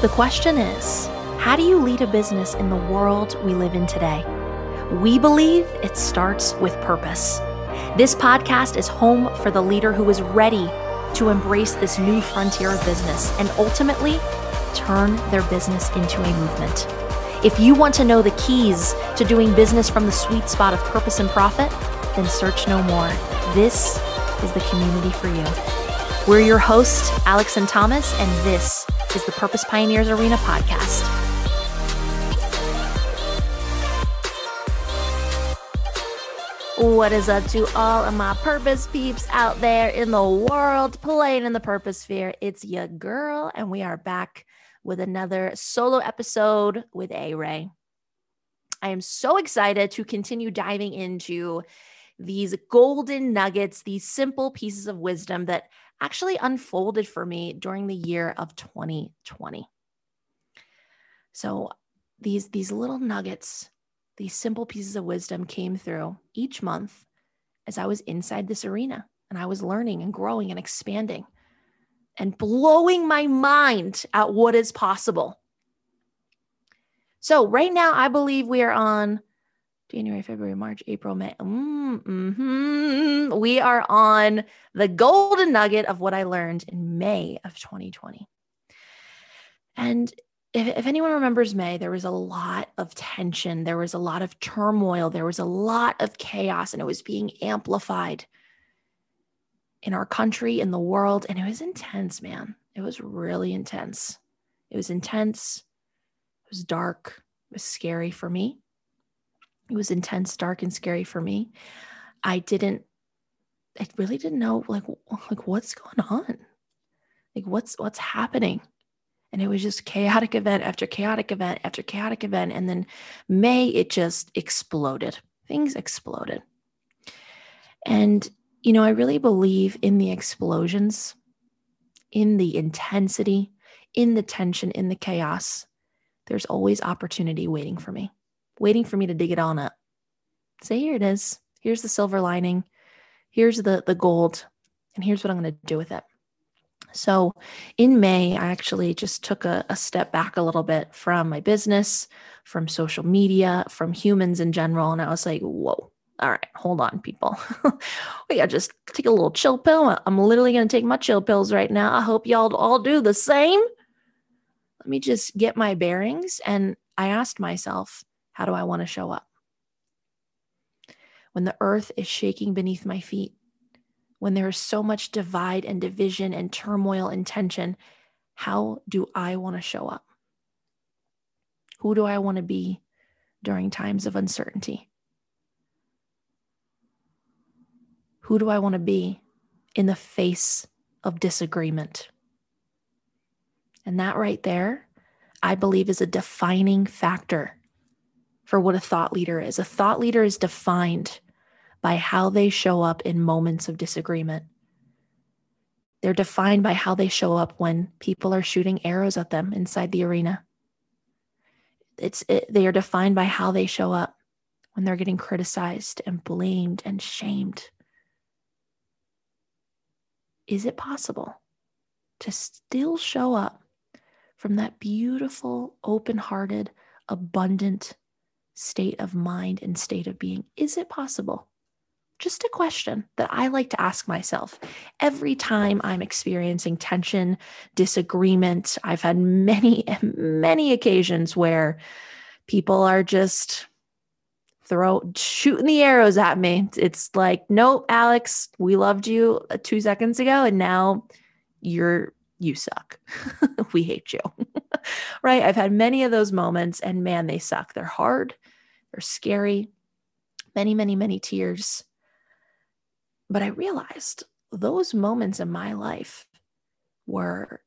The question is how do you lead a business in the world we live in today? We believe it starts with purpose. This podcast is home for the leader who is ready to embrace this new frontier of business and ultimately turn their business into a movement. If you want to know the keys to doing business from the sweet spot of purpose and profit, then search no more. This is the community for you. We're your hosts, Alex and Thomas, and this is the Purpose Pioneers Arena podcast. What is up to all of my purpose peeps out there in the world playing in the purpose sphere? It's your girl, and we are back with another solo episode with A Ray. I am so excited to continue diving into these golden nuggets, these simple pieces of wisdom that actually unfolded for me during the year of 2020. So these these little nuggets these simple pieces of wisdom came through each month as I was inside this arena and I was learning and growing and expanding and blowing my mind at what is possible. So, right now, I believe we are on January, February, March, April, May. Mm-hmm. We are on the golden nugget of what I learned in May of 2020. And if, if anyone remembers May, there was a lot of tension, there was a lot of turmoil, there was a lot of chaos, and it was being amplified in our country, in the world. And it was intense, man. It was really intense. It was intense. It was dark. It was scary for me. It was intense, dark, and scary for me. I didn't, I really didn't know like, like what's going on? Like what's what's happening? And it was just chaotic event after chaotic event after chaotic event. And then May, it just exploded. Things exploded. And, you know, I really believe in the explosions, in the intensity, in the tension, in the chaos. There's always opportunity waiting for me, waiting for me to dig it on up. Say, here it is. Here's the silver lining. Here's the, the gold. And here's what I'm going to do with it. So in May, I actually just took a, a, step back a little bit from my business, from social media, from humans in general. And I was like, whoa, all right, hold on, people. we gotta just take a little chill pill. I'm literally gonna take my chill pills right now. I hope y'all all do the same. Let me just get my bearings. And I asked myself, how do I wanna show up? When the earth is shaking beneath my feet, when there is so much divide and division and turmoil and tension, how do I want to show up? Who do I want to be during times of uncertainty? Who do I want to be in the face of disagreement? And that right there, I believe, is a defining factor for what a thought leader is. A thought leader is defined by how they show up in moments of disagreement. They're defined by how they show up when people are shooting arrows at them inside the arena. It's it, they are defined by how they show up when they're getting criticized and blamed and shamed. Is it possible to still show up from that beautiful, open-hearted, abundant state of mind and state of being? Is it possible? just a question that I like to ask myself every time I'm experiencing tension, disagreement. I've had many, many occasions where people are just throw shooting the arrows at me. It's like, nope, Alex, we loved you uh, two seconds ago, and now you're you suck. we hate you. right? I've had many of those moments, and man, they suck. They're hard, they're scary, many, many, many tears. But I realized those moments in my life were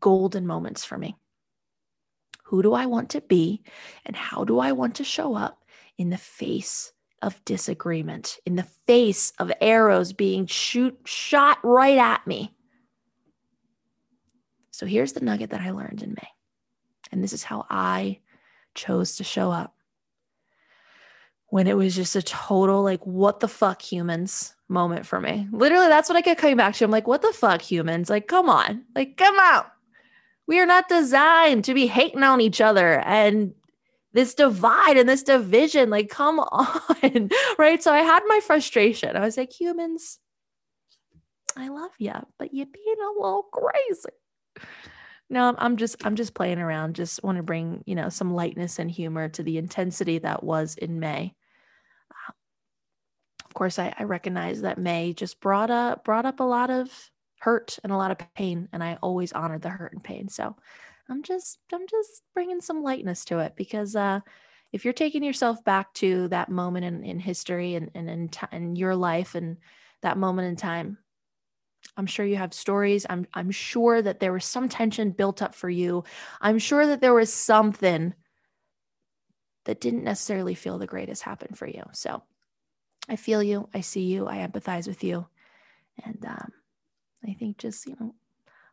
golden moments for me. Who do I want to be? And how do I want to show up in the face of disagreement, in the face of arrows being shoot, shot right at me? So here's the nugget that I learned in May. And this is how I chose to show up when it was just a total, like, what the fuck, humans? moment for me. Literally, that's what I kept coming back to. I'm like, what the fuck, humans? Like, come on. Like, come out. We are not designed to be hating on each other and this divide and this division. Like, come on. right. So I had my frustration. I was like, humans, I love you, but you're being a little crazy. No, I'm just I'm just playing around. Just want to bring, you know, some lightness and humor to the intensity that was in May. of course, I, I recognize that May just brought up brought up a lot of hurt and a lot of pain, and I always honored the hurt and pain. So I'm just I'm just bringing some lightness to it because uh, if you're taking yourself back to that moment in, in history and, and in, t- in your life and that moment in time, I'm sure you have stories. I'm I'm sure that there was some tension built up for you. I'm sure that there was something that didn't necessarily feel the greatest happen for you. So I feel you. I see you. I empathize with you. And um, I think just, you know,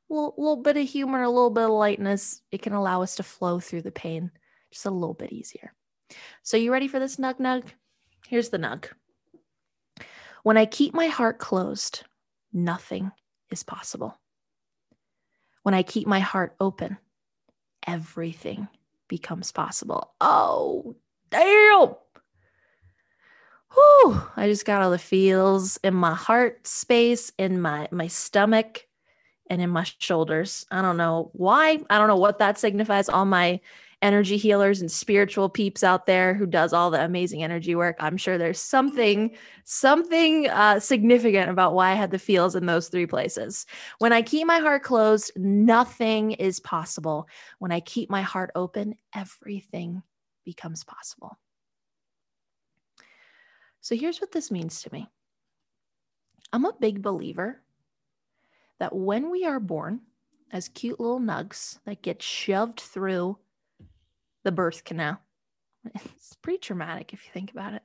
a little, little bit of humor, a little bit of lightness, it can allow us to flow through the pain just a little bit easier. So, you ready for this nug nug? Here's the nug. When I keep my heart closed, nothing is possible. When I keep my heart open, everything becomes possible. Oh, damn. Whew, I just got all the feels in my heart space, in my my stomach, and in my shoulders. I don't know why. I don't know what that signifies. All my energy healers and spiritual peeps out there who does all the amazing energy work. I'm sure there's something something uh, significant about why I had the feels in those three places. When I keep my heart closed, nothing is possible. When I keep my heart open, everything becomes possible. So here's what this means to me. I'm a big believer that when we are born as cute little nugs that get shoved through the birth canal. It's pretty traumatic if you think about it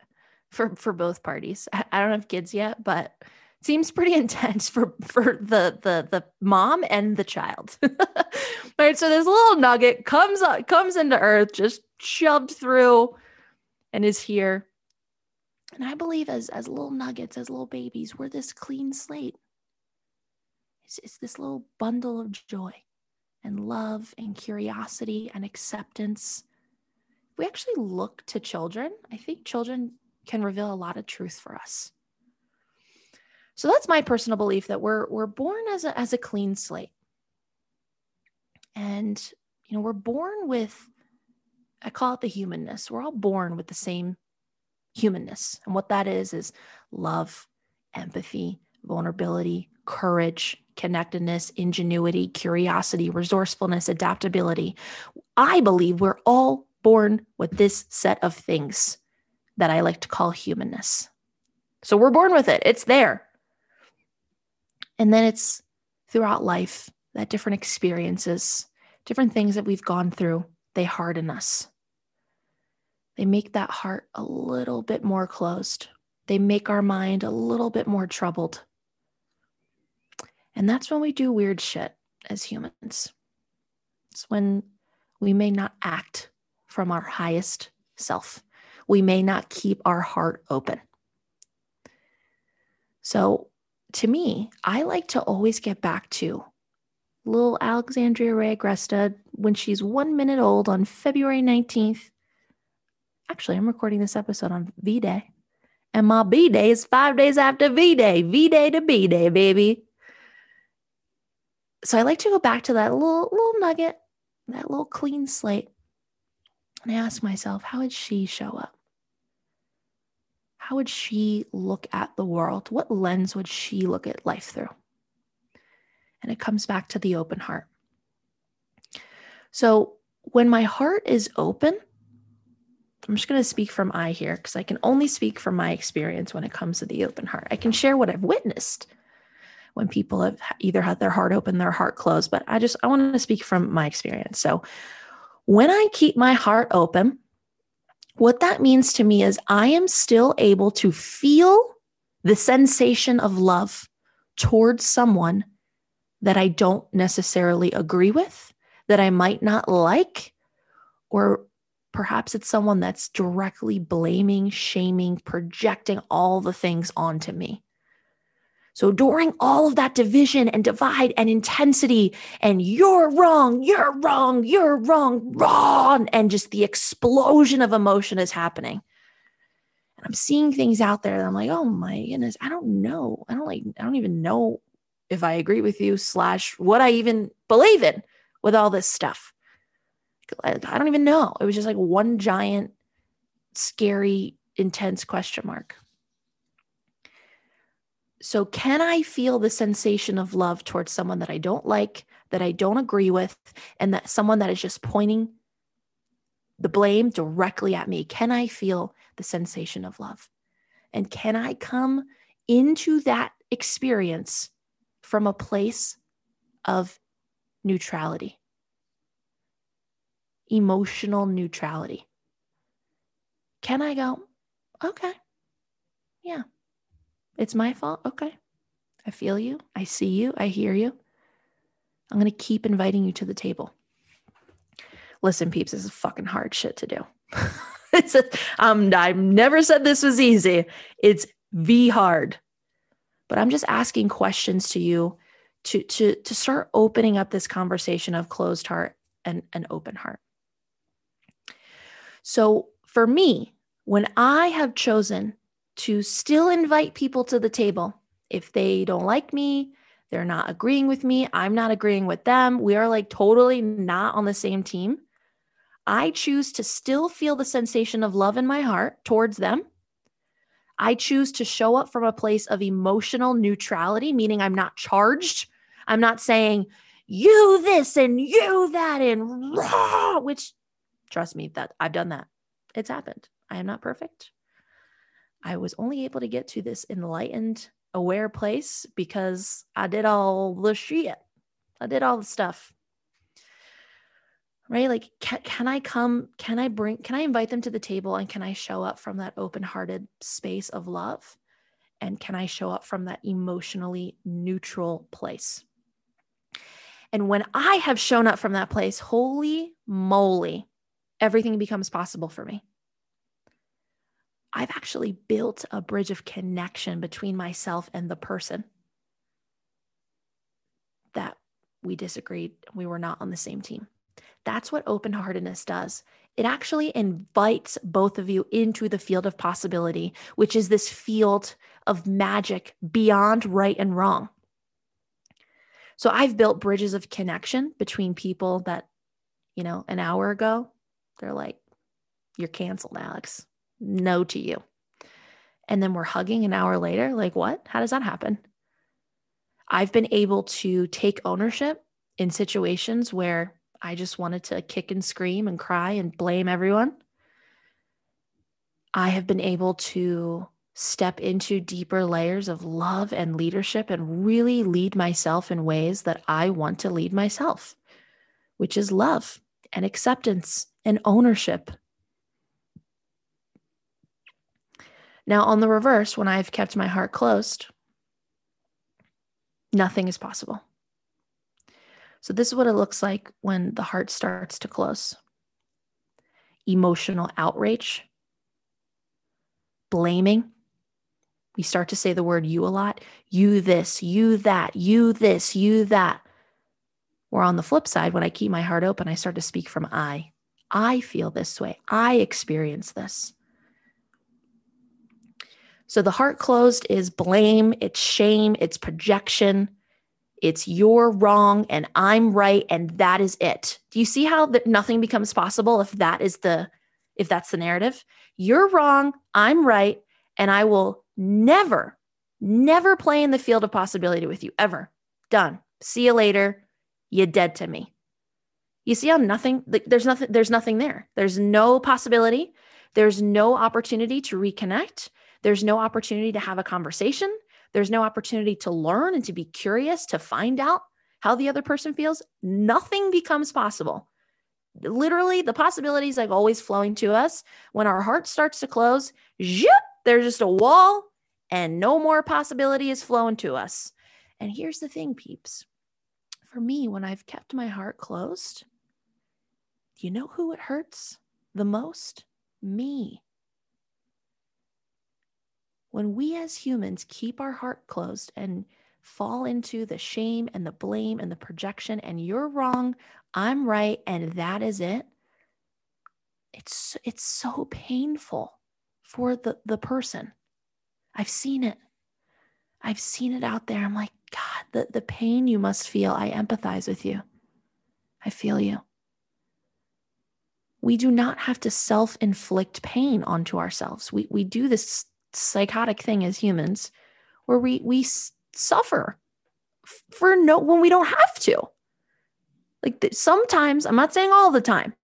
for for both parties. I, I don't have kids yet, but it seems pretty intense for for the the the mom and the child. right, so this little nugget comes up, comes into earth, just shoved through, and is here. And I believe as as little nuggets, as little babies, we're this clean slate. It's, it's this little bundle of joy and love and curiosity and acceptance we actually look to children, I think children can reveal a lot of truth for us. So that's my personal belief that we're we're born as a as a clean slate. And you know, we're born with I call it the humanness. We're all born with the same humanness. And what that is is love, empathy, vulnerability, courage, connectedness, ingenuity, curiosity, resourcefulness, adaptability. I believe we're all born with this set of things that I like to call humanness. So we're born with it, it's there. And then it's throughout life that different experiences, different things that we've gone through, they harden us. They make that heart a little bit more closed. They make our mind a little bit more troubled. And that's when we do weird shit as humans. It's when we may not act from our highest self. We may not keep our heart open. So, to me, I like to always get back to little Alexandria Ray Agresta when she's one minute old on February 19th. Actually, I'm recording this episode on V Day. And my B Day is five days after V Day. V Day to B Day, baby. So I like to go back to that little little nugget, that little clean slate. And I ask myself, how would she show up? How would she look at the world? What lens would she look at life through? And it comes back to the open heart. So when my heart is open, I'm just going to speak from I here because I can only speak from my experience when it comes to the open heart. I can share what I've witnessed when people have either had their heart open, their heart closed, but I just I want to speak from my experience. So when I keep my heart open, what that means to me is I am still able to feel the sensation of love towards someone that I don't necessarily agree with, that I might not like, or perhaps it's someone that's directly blaming, shaming, projecting all the things onto me. So during all of that division and divide and intensity, and you're wrong, you're wrong, you're wrong, wrong, and just the explosion of emotion is happening. And I'm seeing things out there that I'm like, oh my goodness, I don't know. I don't like, I don't even know if I agree with you, slash what I even believe in with all this stuff. I don't even know. It was just like one giant, scary, intense question mark. So, can I feel the sensation of love towards someone that I don't like, that I don't agree with, and that someone that is just pointing the blame directly at me? Can I feel the sensation of love? And can I come into that experience from a place of neutrality, emotional neutrality? Can I go, okay, yeah, it's my fault. Okay. I feel you. I see you. I hear you. I'm going to keep inviting you to the table. Listen, peeps, this is fucking hard shit to do. it's a, um, I've never said this was easy. It's V hard. But I'm just asking questions to you to, to, to start opening up this conversation of closed heart and an open heart. So for me, when I have chosen to still invite people to the table. If they don't like me, they're not agreeing with me, I'm not agreeing with them, we are like totally not on the same team. I choose to still feel the sensation of love in my heart towards them. I choose to show up from a place of emotional neutrality, meaning I'm not charged. I'm not saying you this and you that and which trust me that I've done that. It's happened. I am not perfect. I was only able to get to this enlightened, aware place because I did all the shit. I did all the stuff. Right? Like, can, can I come? Can I bring, can I invite them to the table and can I show up from that open hearted space of love? And can I show up from that emotionally neutral place? And when I have shown up from that place, holy moly, everything becomes possible for me. I've actually built a bridge of connection between myself and the person that we disagreed. We were not on the same team. That's what open heartedness does. It actually invites both of you into the field of possibility, which is this field of magic beyond right and wrong. So I've built bridges of connection between people that, you know, an hour ago, they're like, you're canceled, Alex no to you. And then we're hugging an hour later. Like, what? How does that happen? I've been able to take ownership in situations where I just wanted to kick and scream and cry and blame everyone. I have been able to step into deeper layers of love and leadership and really lead myself in ways that I want to lead myself, which is love and acceptance and ownership Now, on the reverse, when I've kept my heart closed, nothing is possible. So, this is what it looks like when the heart starts to close emotional outrage, blaming. We start to say the word you a lot you this, you that, you this, you that. Or on the flip side, when I keep my heart open, I start to speak from I. I feel this way. I experience this. So the heart closed is blame, it's shame, it's projection. It's you're wrong and I'm right and that is it. Do you see how that nothing becomes possible if that is the if that's the narrative? You're wrong, I'm right and I will never never play in the field of possibility with you ever. Done. See you later. You're dead to me. You see how nothing like there's nothing there's nothing there. There's no possibility. There's no opportunity to reconnect. There's no opportunity to have a conversation. There's no opportunity to learn and to be curious, to find out how the other person feels. Nothing becomes possible. Literally, the possibilities like always flowing to us. When our heart starts to close, zhoop, there's just a wall and no more possibility is flowing to us. And here's the thing, peeps. For me, when I've kept my heart closed, you know who it hurts the most? Me. When we as humans keep our heart closed and fall into the shame and the blame and the projection and you're wrong, I'm right and that is it. It's it's so painful for the the person. I've seen it. I've seen it out there. I'm like, God, the, the pain you must feel, I empathize with you. I feel you. We do not have to self inflict pain onto ourselves. We, we do this psychotic thing as humans where we, we suffer for no, when we don't have to. Like sometimes, I'm not saying all the time,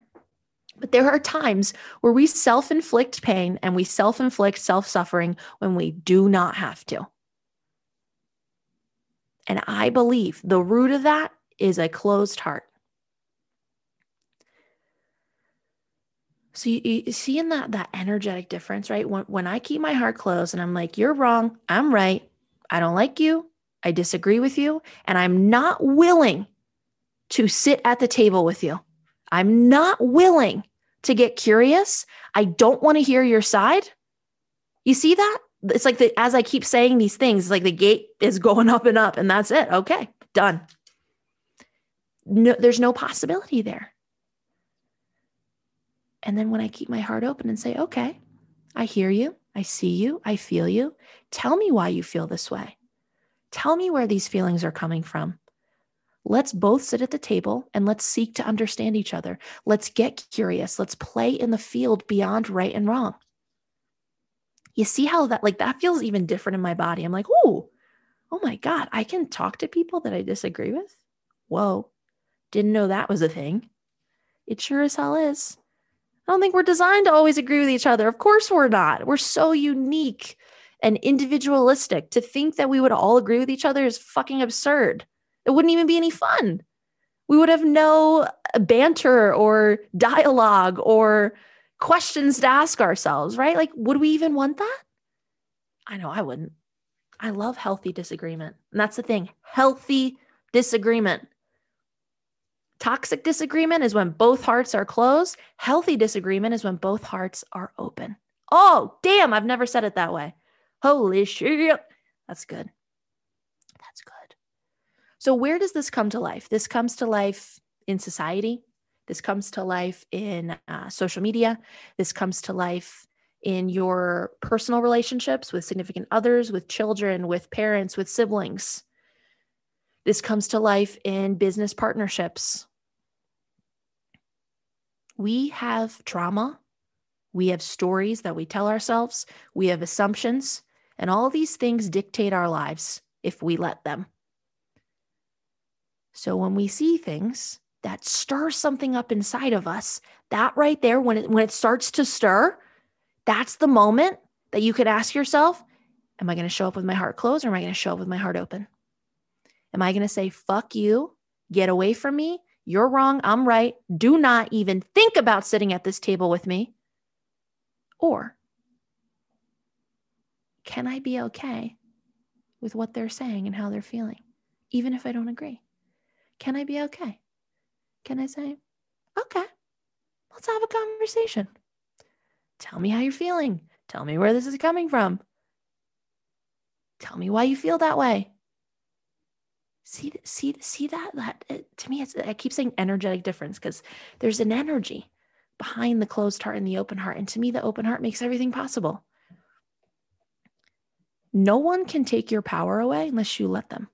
but there are times where we self inflict pain and we self inflict self suffering when we do not have to. And I believe the root of that is a closed heart. So you, you see in that that energetic difference, right? When when I keep my heart closed and I'm like, you're wrong, I'm right, I don't like you, I disagree with you, and I'm not willing to sit at the table with you. I'm not willing to get curious. I don't want to hear your side. You see that? It's like the, as I keep saying these things, like the gate is going up and up, and that's it. Okay, done. No, there's no possibility there. And then when I keep my heart open and say, okay, I hear you, I see you, I feel you. Tell me why you feel this way. Tell me where these feelings are coming from. Let's both sit at the table and let's seek to understand each other. Let's get curious. Let's play in the field beyond right and wrong. You see how that, like, that feels even different in my body. I'm like, oh, oh my God, I can talk to people that I disagree with. Whoa, didn't know that was a thing. It sure as hell is. I don't think we're designed to always agree with each other. Of course, we're not. We're so unique and individualistic. To think that we would all agree with each other is fucking absurd. It wouldn't even be any fun. We would have no uh, banter or dialogue or questions to ask ourselves, right? Like, would we even want that? I know I wouldn't. I love healthy disagreement. And that's the thing healthy disagreement. Toxic disagreement is when both hearts are closed. Healthy disagreement is when both hearts are open. Oh, damn, I've never said it that way. Holy shit. That's good. That's good. So, where does this come to life? This comes to life in society. This comes to life in uh, social media. This comes to life in your personal relationships with significant others, with children, with parents, with siblings. This comes to life in business partnerships. We have trauma. We have stories that we tell ourselves. We have assumptions. And all these things dictate our lives if we let them. So when we see things that stir something up inside of us, that right there, when it, when it starts to stir, that's the moment that you could ask yourself, Am I going to show up with my heart closed or am I going to show up with my heart open? Am I going to say, fuck you, get away from me? You're wrong. I'm right. Do not even think about sitting at this table with me. Or can I be okay with what they're saying and how they're feeling, even if I don't agree? Can I be okay? Can I say, okay, let's have a conversation? Tell me how you're feeling. Tell me where this is coming from. Tell me why you feel that way see see see that that it, to me it's i keep saying energetic difference because there's an energy behind the closed heart and the open heart. And to me the open heart makes everything possible. No one can take your power away unless you let them.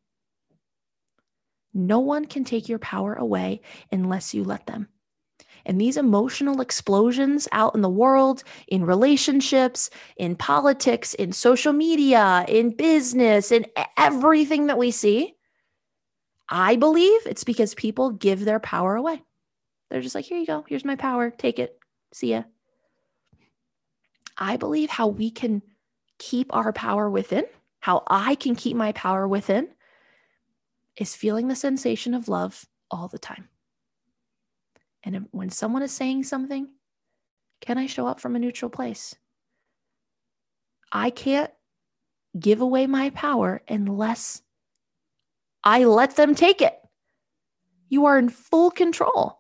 No one can take your power away unless you let them. And these emotional explosions out in the world, in relationships, in politics, in social media, in business, in everything that we see, I believe it's because people give their power away. They're just like, here you go. Here's my power. Take it. See ya. I believe how we can keep our power within, how I can keep my power within, is feeling the sensation of love all the time. And when someone is saying something, can I show up from a neutral place? I can't give away my power unless I let them take it. You are in full control.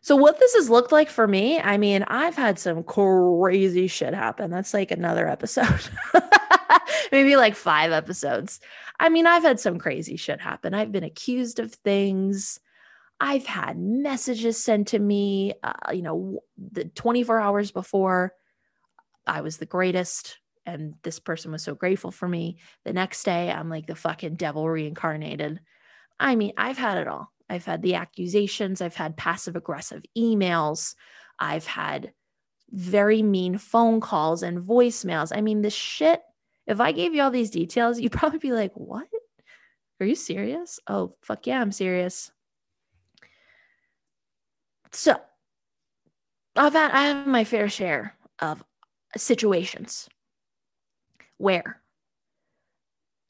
So, what this has looked like for me, I mean, I've had some crazy shit happen. That's like another episode, maybe like five episodes. I mean, I've had some crazy shit happen. I've been accused of things. I've had messages sent to me, uh, you know, the 24 hours before I was the greatest and this person was so grateful for me. The next day, I'm like the fucking devil reincarnated. I mean, I've had it all. I've had the accusations, I've had passive aggressive emails, I've had very mean phone calls and voicemails. I mean, this shit, if I gave you all these details, you'd probably be like, what? Are you serious? Oh, fuck yeah, I'm serious. So I've had I have my fair share of situations where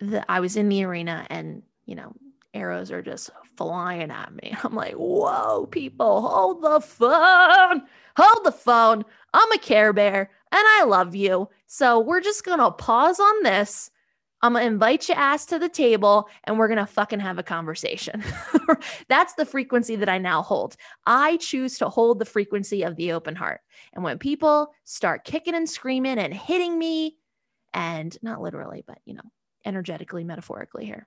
the, I was in the arena and you know arrows are just flying at me. I'm like, whoa, people, hold the phone, hold the phone. I'm a care bear and I love you. So we're just gonna pause on this I'm gonna invite your ass to the table and we're gonna fucking have a conversation. That's the frequency that I now hold. I choose to hold the frequency of the open heart. And when people start kicking and screaming and hitting me, and not literally, but you know, energetically, metaphorically here,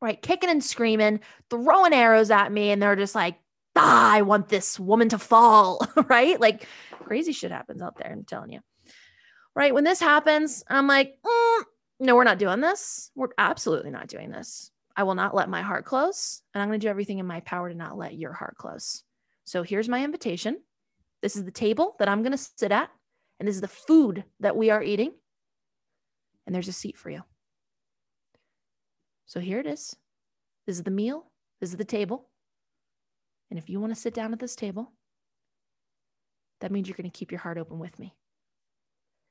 right? Kicking and screaming, throwing arrows at me, and they're just like, ah, I want this woman to fall, right? Like crazy shit happens out there, I'm telling you. Right. When this happens, I'm like, mm, no, we're not doing this. We're absolutely not doing this. I will not let my heart close. And I'm going to do everything in my power to not let your heart close. So here's my invitation. This is the table that I'm going to sit at. And this is the food that we are eating. And there's a seat for you. So here it is. This is the meal. This is the table. And if you want to sit down at this table, that means you're going to keep your heart open with me.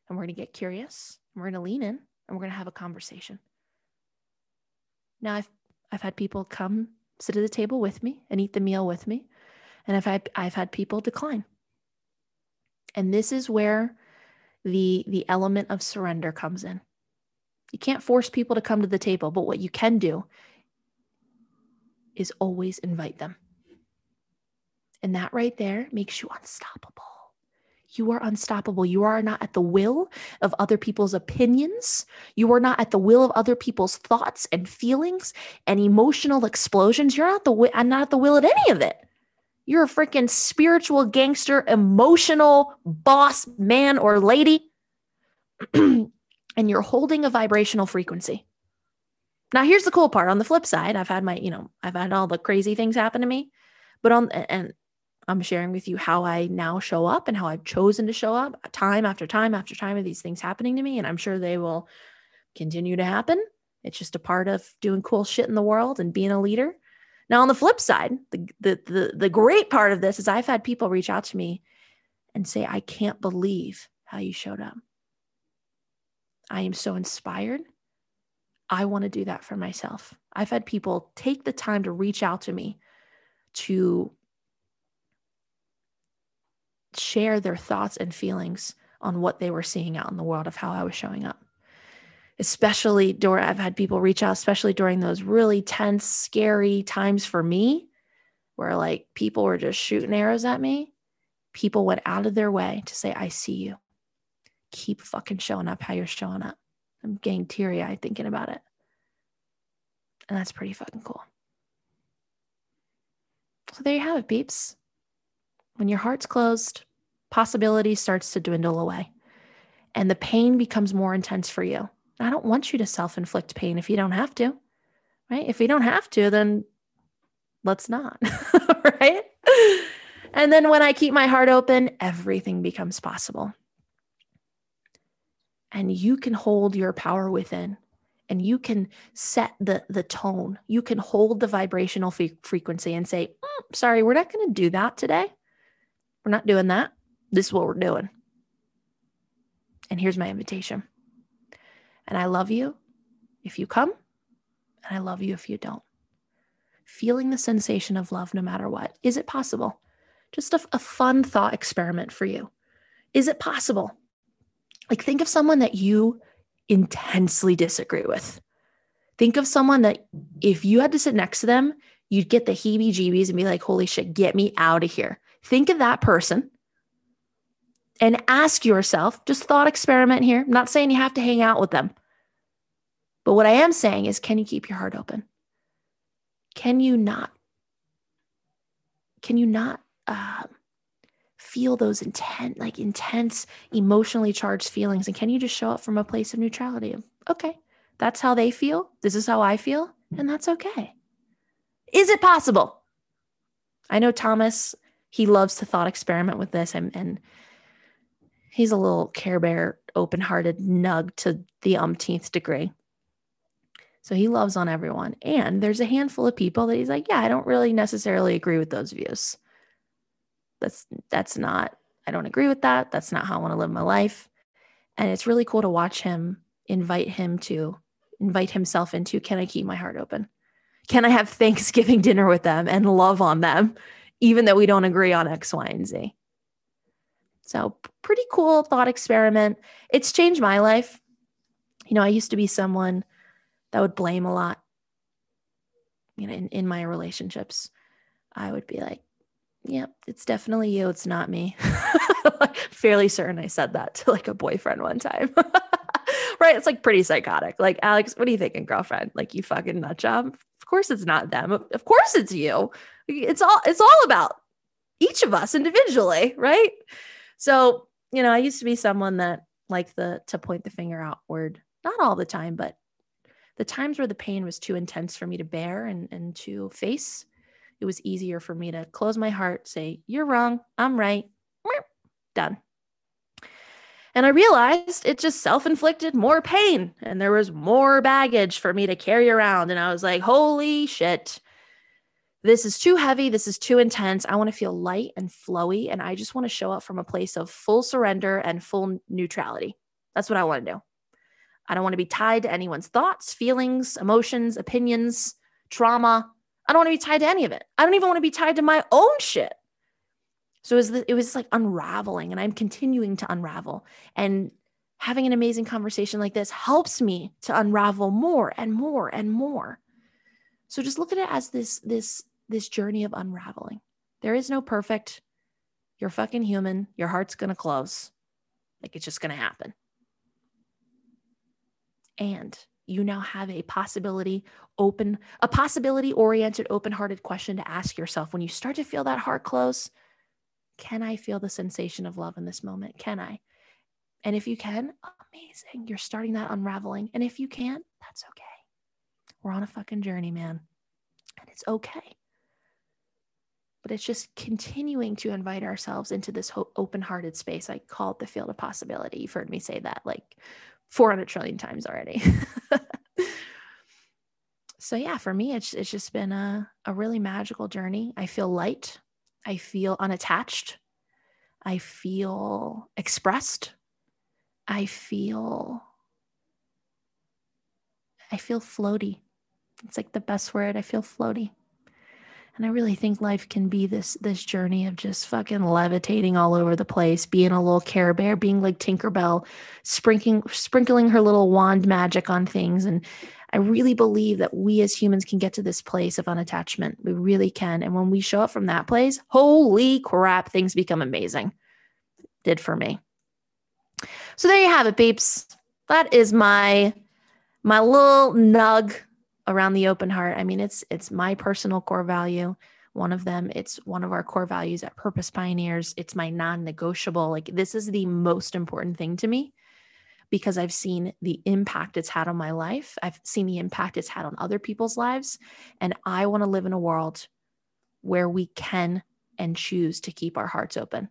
And we're going to get curious. And we're going to lean in and we're going to have a conversation. Now, I've, I've had people come sit at the table with me and eat the meal with me, and I've had, I've had people decline. And this is where the, the element of surrender comes in. You can't force people to come to the table, but what you can do is always invite them. And that right there makes you unstoppable. You are unstoppable. You are not at the will of other people's opinions. You are not at the will of other people's thoughts and feelings and emotional explosions. You're not the wi- I'm not at the will of any of it. You're a freaking spiritual gangster, emotional boss man or lady. and you're holding a vibrational frequency. Now, here's the cool part. On the flip side, I've had my, you know, I've had all the crazy things happen to me, but on and I'm sharing with you how I now show up and how I've chosen to show up time after time after time of these things happening to me. And I'm sure they will continue to happen. It's just a part of doing cool shit in the world and being a leader. Now, on the flip side, the, the, the, the great part of this is I've had people reach out to me and say, I can't believe how you showed up. I am so inspired. I want to do that for myself. I've had people take the time to reach out to me to share their thoughts and feelings on what they were seeing out in the world of how I was showing up. Especially during, I've had people reach out, especially during those really tense, scary times for me, where like people were just shooting arrows at me. People went out of their way to say, I see you. Keep fucking showing up how you're showing up. I'm getting teary eyed thinking about it. And that's pretty fucking cool. So there you have it, peeps. When your heart's closed, possibility starts to dwindle away and the pain becomes more intense for you. I don't want you to self inflict pain if you don't have to, right? If you don't have to, then let's not, right? And then when I keep my heart open, everything becomes possible. And you can hold your power within and you can set the the tone. You can hold the vibrational f- frequency and say, mm, "Sorry, we're not going to do that today. We're not doing that. This is what we're doing. And here's my invitation. And I love you if you come, and I love you if you don't. Feeling the sensation of love no matter what. Is it possible? Just a, a fun thought experiment for you. Is it possible? Like, think of someone that you intensely disagree with. Think of someone that if you had to sit next to them, you'd get the heebie jeebies and be like, holy shit, get me out of here think of that person and ask yourself just thought experiment here. I'm not saying you have to hang out with them. But what I am saying is, can you keep your heart open? Can you not? Can you not um, feel those intent, like intense, emotionally charged feelings? And can you just show up from a place of neutrality? Okay, that's how they feel. This is how I feel. And that's okay. Is it possible? I know Thomas, he loves to thought experiment with this. And, and he's a little care bear, open hearted nug to the umpteenth degree. So he loves on everyone. And there's a handful of people that he's like, yeah, I don't really necessarily agree with those views. That's that's not I don't agree with that. That's not how I want to live my life. And it's really cool to watch him invite him to invite himself into can I keep my heart open? Can I have Thanksgiving dinner with them and love on them even though we don't agree on X, Y, and Z? So, pretty cool thought experiment. It's changed my life. You know, I used to be someone that would blame a lot. You know, in, in my relationships, I would be like, yep, it's definitely you. It's not me. Fairly certain I said that to like a boyfriend one time. right? It's like pretty psychotic. Like, Alex, what are you thinking, girlfriend? Like, you fucking nut job? Of course it's not them. Of course it's you. It's all it's all about each of us individually, right? So, you know, I used to be someone that liked the to point the finger outward, not all the time, but the times where the pain was too intense for me to bear and, and to face, it was easier for me to close my heart, say, You're wrong, I'm right, done. And I realized it just self inflicted more pain and there was more baggage for me to carry around. And I was like, Holy shit, this is too heavy. This is too intense. I want to feel light and flowy. And I just want to show up from a place of full surrender and full neutrality. That's what I want to do. I don't want to be tied to anyone's thoughts, feelings, emotions, opinions, trauma. I don't want to be tied to any of it. I don't even want to be tied to my own shit. So it was, it was like unraveling, and I'm continuing to unravel. And having an amazing conversation like this helps me to unravel more and more and more. So just look at it as this this this journey of unraveling. There is no perfect. You're fucking human. Your heart's going to close. Like it's just going to happen. And you now have a possibility open, a possibility oriented, open hearted question to ask yourself when you start to feel that heart close. Can I feel the sensation of love in this moment? Can I? And if you can, amazing. You're starting that unraveling. And if you can't, that's okay. We're on a fucking journey, man. And it's okay but it's just continuing to invite ourselves into this ho- open-hearted space. I call it the field of possibility. You've heard me say that like 400 trillion times already. so yeah, for me, it's it's just been a a really magical journey. I feel light. I feel unattached. I feel expressed. I feel I feel floaty. It's like the best word. I feel floaty. And I really think life can be this this journey of just fucking levitating all over the place, being a little care bear, being like Tinkerbell, sprinkling sprinkling her little wand magic on things. And I really believe that we as humans can get to this place of unattachment. We really can. And when we show up from that place, holy crap, things become amazing. Did for me. So there you have it, peeps. That is my my little nug around the open heart. I mean it's it's my personal core value one of them. It's one of our core values at purpose pioneers. It's my non-negotiable. Like this is the most important thing to me because i've seen the impact it's had on my life. I've seen the impact it's had on other people's lives. And i want to live in a world where we can and choose to keep our hearts open.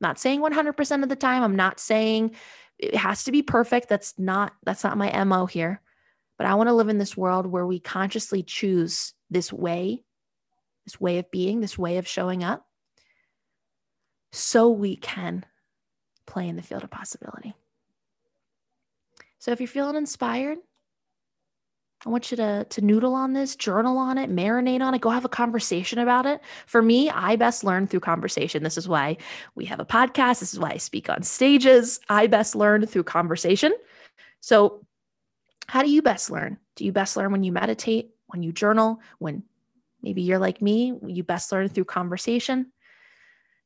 Not saying 100% of the time. I'm not saying it has to be perfect. That's not that's not my mo here but I want to live in this world where we consciously choose this way, this way of being, this way of showing up, so we can play in the field of possibility. So if you're feeling inspired, I want you to, to noodle on this, journal on it, marinate on it, go have a conversation about it. For me, I best learn through conversation. This is why we have a podcast. This is why I speak on stages. I best learn through conversation. So how do you best learn? Do you best learn when you meditate, when you journal, when maybe you're like me, you best learn through conversation?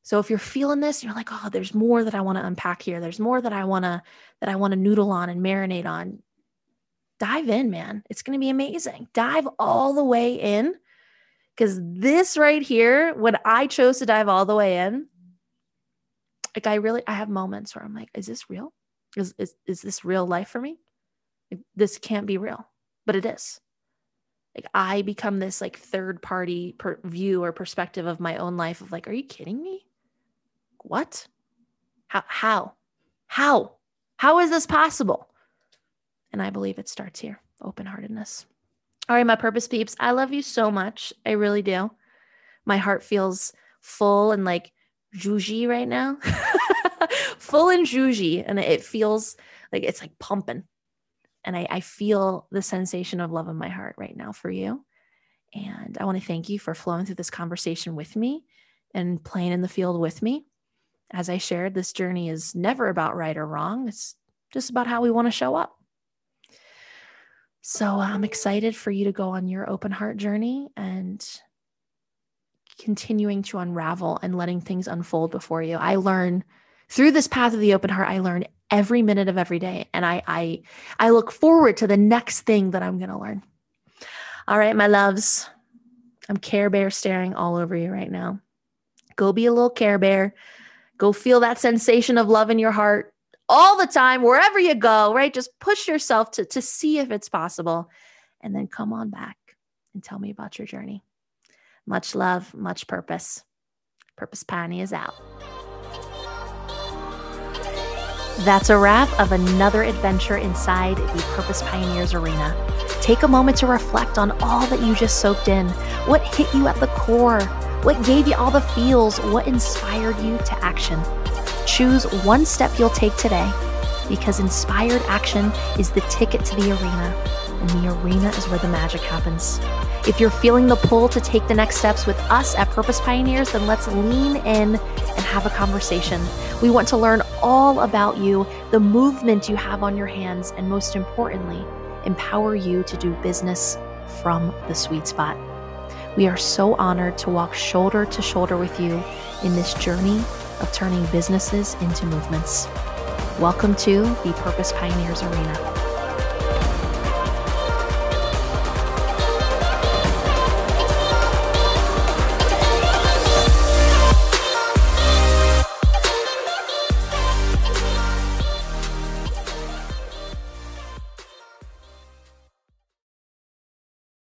So if you're feeling this, you're like, oh, there's more that I want to unpack here. There's more that I want to that I want to noodle on and marinate on. Dive in, man. It's going to be amazing. Dive all the way in cuz this right here, when I chose to dive all the way in, like I really I have moments where I'm like, is this real? Is is is this real life for me? This can't be real, but it is like I become this like third party per- view or perspective of my own life of like, are you kidding me? What? How? How? How? How is this possible? And I believe it starts here open heartedness. All right, my purpose peeps, I love you so much. I really do. My heart feels full and like juji right now, full and juji. And it feels like it's like pumping. And I, I feel the sensation of love in my heart right now for you. And I want to thank you for flowing through this conversation with me and playing in the field with me as I shared, this journey is never about right or wrong. It's just about how we want to show up. So I'm excited for you to go on your open heart journey and continuing to unravel and letting things unfold before you. I learn through this path of the open heart, I learn every minute of every day. And I I I look forward to the next thing that I'm gonna learn. All right, my loves. I'm Care Bear staring all over you right now. Go be a little Care Bear. Go feel that sensation of love in your heart all the time, wherever you go, right? Just push yourself to, to see if it's possible. And then come on back and tell me about your journey. Much love, much purpose. Purpose Pioneer is out. That's a wrap of another adventure inside the Purpose Pioneers arena. Take a moment to reflect on all that you just soaked in. What hit you at the core? What gave you all the feels? What inspired you to action? Choose one step you'll take today because inspired action is the ticket to the arena, and the arena is where the magic happens. If you're feeling the pull to take the next steps with us at Purpose Pioneers, then let's lean in and have a conversation. We want to learn all about you, the movement you have on your hands, and most importantly, empower you to do business from the sweet spot. We are so honored to walk shoulder to shoulder with you in this journey of turning businesses into movements. Welcome to the Purpose Pioneers Arena.